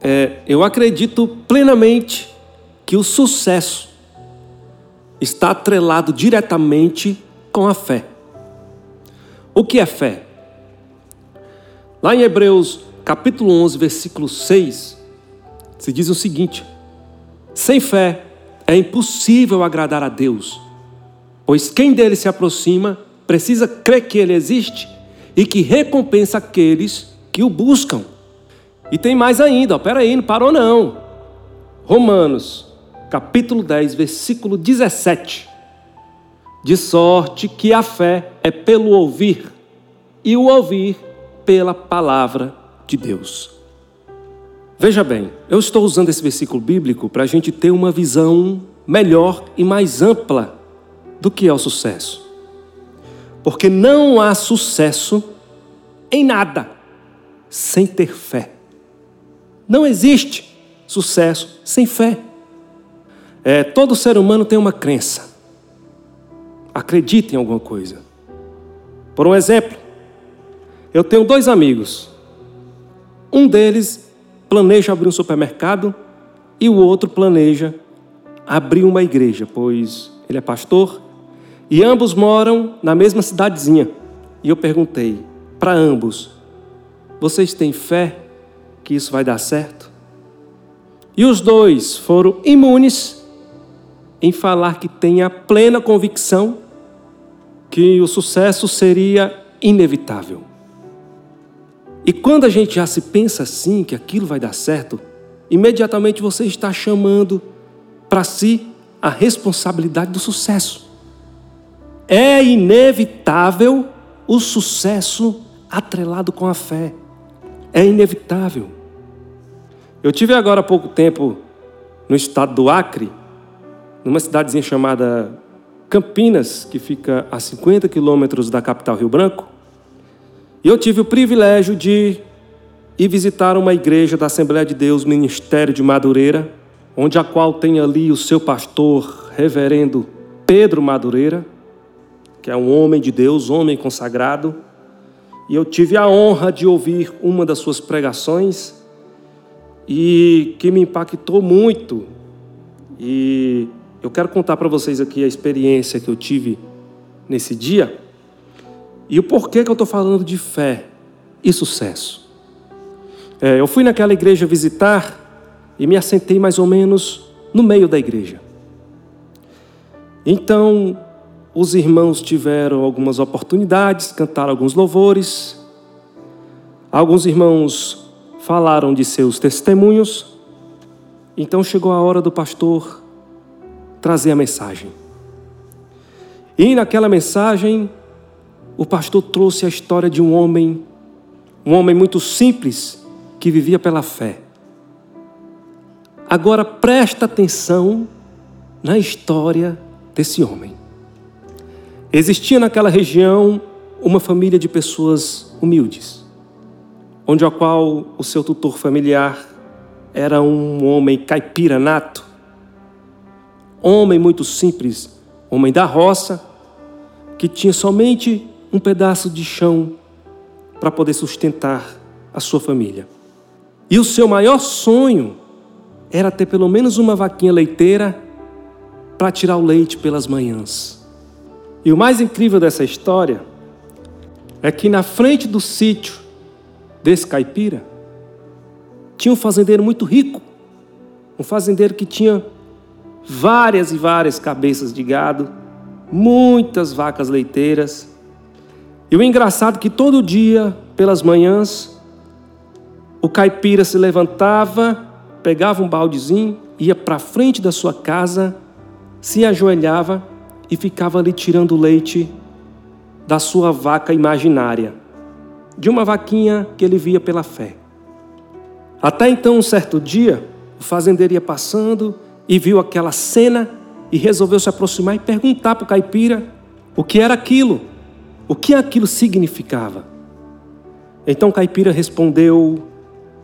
É, eu acredito plenamente que o sucesso está atrelado diretamente com a fé. O que é fé? Lá em Hebreus, capítulo 11, versículo 6, se diz o seguinte: Sem fé é impossível agradar a Deus, pois quem dele se aproxima precisa crer que ele existe e que recompensa aqueles que o buscam. E tem mais ainda, ó, peraí, não parou não. Romanos, capítulo 10, versículo 17. De sorte que a fé é pelo ouvir, e o ouvir pela palavra de Deus. Veja bem, eu estou usando esse versículo bíblico para a gente ter uma visão melhor e mais ampla do que é o sucesso. Porque não há sucesso em nada sem ter fé. Não existe sucesso sem fé. É, todo ser humano tem uma crença. Acredita em alguma coisa. Por um exemplo, eu tenho dois amigos. Um deles planeja abrir um supermercado e o outro planeja abrir uma igreja, pois ele é pastor e ambos moram na mesma cidadezinha. E eu perguntei para ambos: vocês têm fé que isso vai dar certo? E os dois foram imunes em falar que têm a plena convicção que o sucesso seria inevitável. E quando a gente já se pensa assim, que aquilo vai dar certo, imediatamente você está chamando para si a responsabilidade do sucesso. É inevitável o sucesso atrelado com a fé. É inevitável. Eu tive agora há pouco tempo no estado do Acre, numa cidadezinha chamada Campinas, que fica a 50 quilômetros da capital Rio Branco. E eu tive o privilégio de ir visitar uma igreja da Assembleia de Deus, Ministério de Madureira, onde a qual tem ali o seu pastor, reverendo Pedro Madureira, que é um homem de Deus, homem consagrado. E eu tive a honra de ouvir uma das suas pregações e que me impactou muito. E eu quero contar para vocês aqui a experiência que eu tive nesse dia e o porquê que eu estou falando de fé e sucesso. É, eu fui naquela igreja visitar e me assentei mais ou menos no meio da igreja. Então, os irmãos tiveram algumas oportunidades, cantaram alguns louvores. Alguns irmãos falaram de seus testemunhos. Então chegou a hora do pastor trazer a mensagem. E naquela mensagem, o pastor trouxe a história de um homem, um homem muito simples, que vivia pela fé. Agora presta atenção na história desse homem. Existia naquela região uma família de pessoas humildes, onde a qual o seu tutor familiar era um homem caipira nato, homem muito simples, homem da roça, que tinha somente um pedaço de chão para poder sustentar a sua família. E o seu maior sonho era ter pelo menos uma vaquinha leiteira para tirar o leite pelas manhãs. E o mais incrível dessa história é que na frente do sítio desse caipira tinha um fazendeiro muito rico, um fazendeiro que tinha várias e várias cabeças de gado, muitas vacas leiteiras. E o engraçado é que todo dia, pelas manhãs, o caipira se levantava, pegava um baldezinho, ia para frente da sua casa, se ajoelhava e ficava ali tirando leite da sua vaca imaginária, de uma vaquinha que ele via pela fé. Até então, um certo dia, o fazendeiro ia passando e viu aquela cena e resolveu se aproximar e perguntar para o caipira o que era aquilo, o que aquilo significava. Então o caipira respondeu,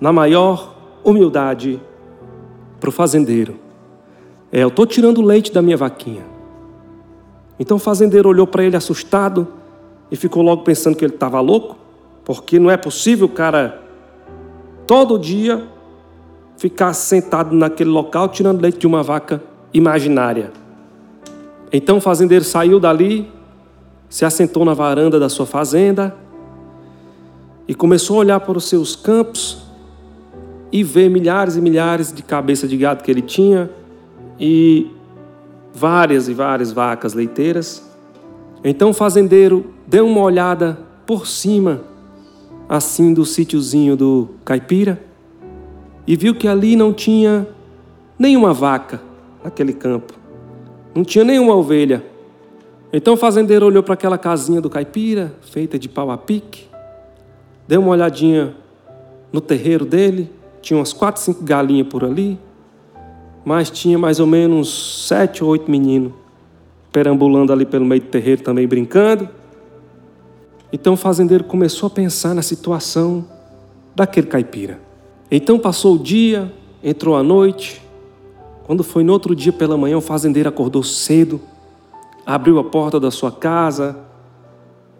na maior humildade, para o fazendeiro: É, eu estou tirando o leite da minha vaquinha. Então o fazendeiro olhou para ele assustado e ficou logo pensando que ele estava louco, porque não é possível cara todo dia ficar sentado naquele local tirando leite de uma vaca imaginária. Então o fazendeiro saiu dali, se assentou na varanda da sua fazenda e começou a olhar para os seus campos e ver milhares e milhares de cabeças de gado que ele tinha e várias e várias vacas leiteiras. Então o fazendeiro deu uma olhada por cima, assim, do sítiozinho do caipira e viu que ali não tinha nenhuma vaca naquele campo, não tinha nenhuma ovelha. Então o fazendeiro olhou para aquela casinha do caipira, feita de pau a pique, deu uma olhadinha no terreiro dele, tinha umas quatro, cinco galinhas por ali, mas tinha mais ou menos sete ou oito meninos perambulando ali pelo meio do terreiro também brincando. Então o fazendeiro começou a pensar na situação daquele caipira. Então passou o dia, entrou a noite. Quando foi no outro dia pela manhã, o fazendeiro acordou cedo, abriu a porta da sua casa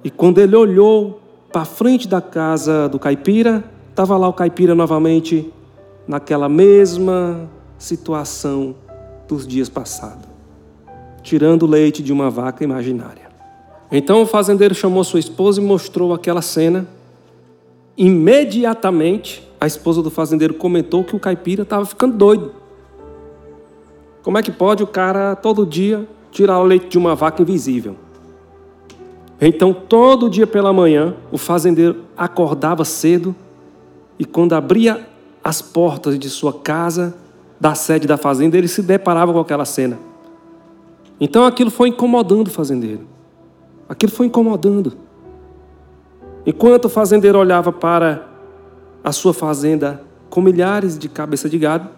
e quando ele olhou para frente da casa do caipira, estava lá o caipira novamente naquela mesma situação dos dias passados, tirando leite de uma vaca imaginária. Então o fazendeiro chamou sua esposa e mostrou aquela cena. Imediatamente, a esposa do fazendeiro comentou que o caipira estava ficando doido. Como é que pode o cara todo dia tirar o leite de uma vaca invisível? Então, todo dia pela manhã, o fazendeiro acordava cedo e, quando abria as portas de sua casa, da sede da fazenda, ele se deparava com aquela cena. Então aquilo foi incomodando o fazendeiro. Aquilo foi incomodando. Enquanto o fazendeiro olhava para a sua fazenda com milhares de cabeças de gado,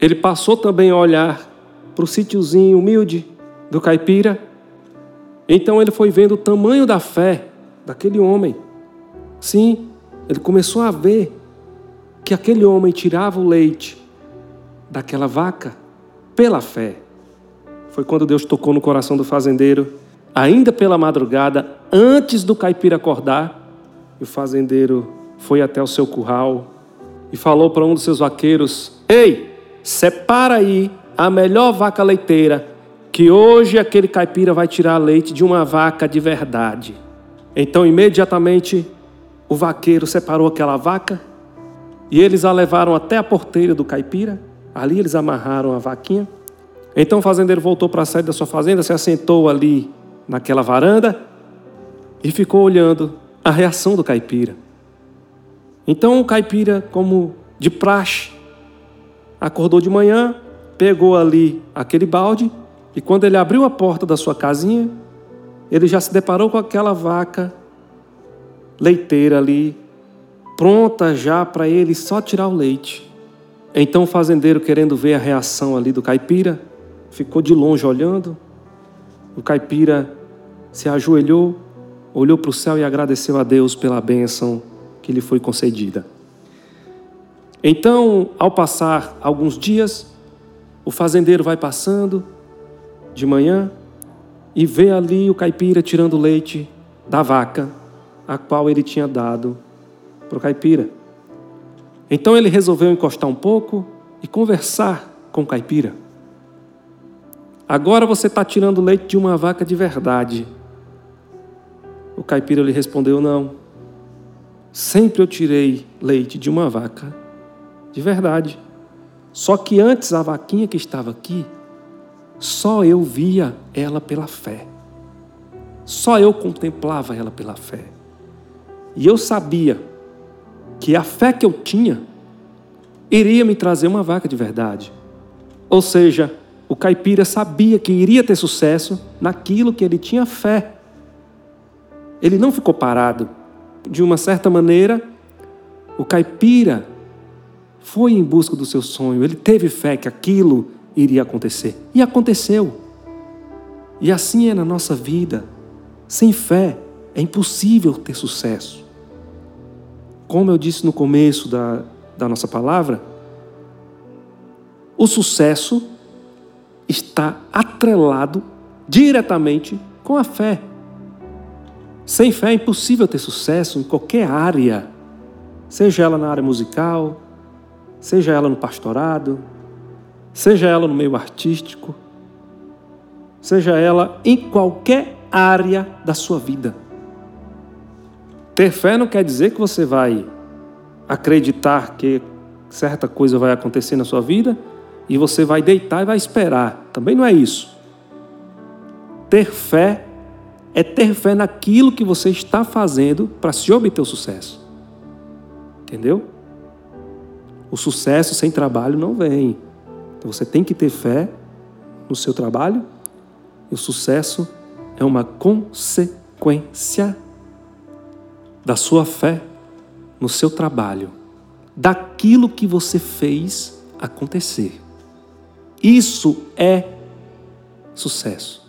ele passou também a olhar para o sítiozinho humilde do caipira. Então ele foi vendo o tamanho da fé daquele homem. Sim, ele começou a ver que aquele homem tirava o leite daquela vaca pela fé. Foi quando Deus tocou no coração do fazendeiro, ainda pela madrugada, antes do caipira acordar, o fazendeiro foi até o seu curral e falou para um dos seus vaqueiros: Ei, separa aí a melhor vaca leiteira, que hoje aquele caipira vai tirar leite de uma vaca de verdade. Então, imediatamente, o vaqueiro separou aquela vaca e eles a levaram até a porteira do caipira Ali eles amarraram a vaquinha. Então o fazendeiro voltou para a sede da sua fazenda, se assentou ali naquela varanda e ficou olhando a reação do caipira. Então o caipira, como de praxe, acordou de manhã, pegou ali aquele balde e quando ele abriu a porta da sua casinha, ele já se deparou com aquela vaca leiteira ali, pronta já para ele só tirar o leite. Então o fazendeiro, querendo ver a reação ali do caipira, ficou de longe olhando. O caipira se ajoelhou, olhou para o céu e agradeceu a Deus pela bênção que lhe foi concedida. Então, ao passar alguns dias, o fazendeiro vai passando de manhã e vê ali o caipira tirando leite da vaca, a qual ele tinha dado para o caipira. Então ele resolveu encostar um pouco e conversar com o caipira. Agora você está tirando leite de uma vaca de verdade. O caipira lhe respondeu: Não. Sempre eu tirei leite de uma vaca de verdade. Só que antes a vaquinha que estava aqui, só eu via ela pela fé. Só eu contemplava ela pela fé. E eu sabia que a fé que eu tinha iria me trazer uma vaca de verdade. Ou seja, o caipira sabia que iria ter sucesso naquilo que ele tinha fé. Ele não ficou parado. De uma certa maneira, o caipira foi em busca do seu sonho, ele teve fé que aquilo iria acontecer. E aconteceu. E assim é na nossa vida. Sem fé é impossível ter sucesso. Como eu disse no começo da, da nossa palavra, o sucesso está atrelado diretamente com a fé. Sem fé é impossível ter sucesso em qualquer área, seja ela na área musical, seja ela no pastorado, seja ela no meio artístico, seja ela em qualquer área da sua vida. Ter fé não quer dizer que você vai acreditar que certa coisa vai acontecer na sua vida e você vai deitar e vai esperar. Também não é isso. Ter fé é ter fé naquilo que você está fazendo para se obter o sucesso. Entendeu? O sucesso sem trabalho não vem. Então você tem que ter fé no seu trabalho e o sucesso é uma consequência da sua fé no seu trabalho, daquilo que você fez acontecer. Isso é sucesso.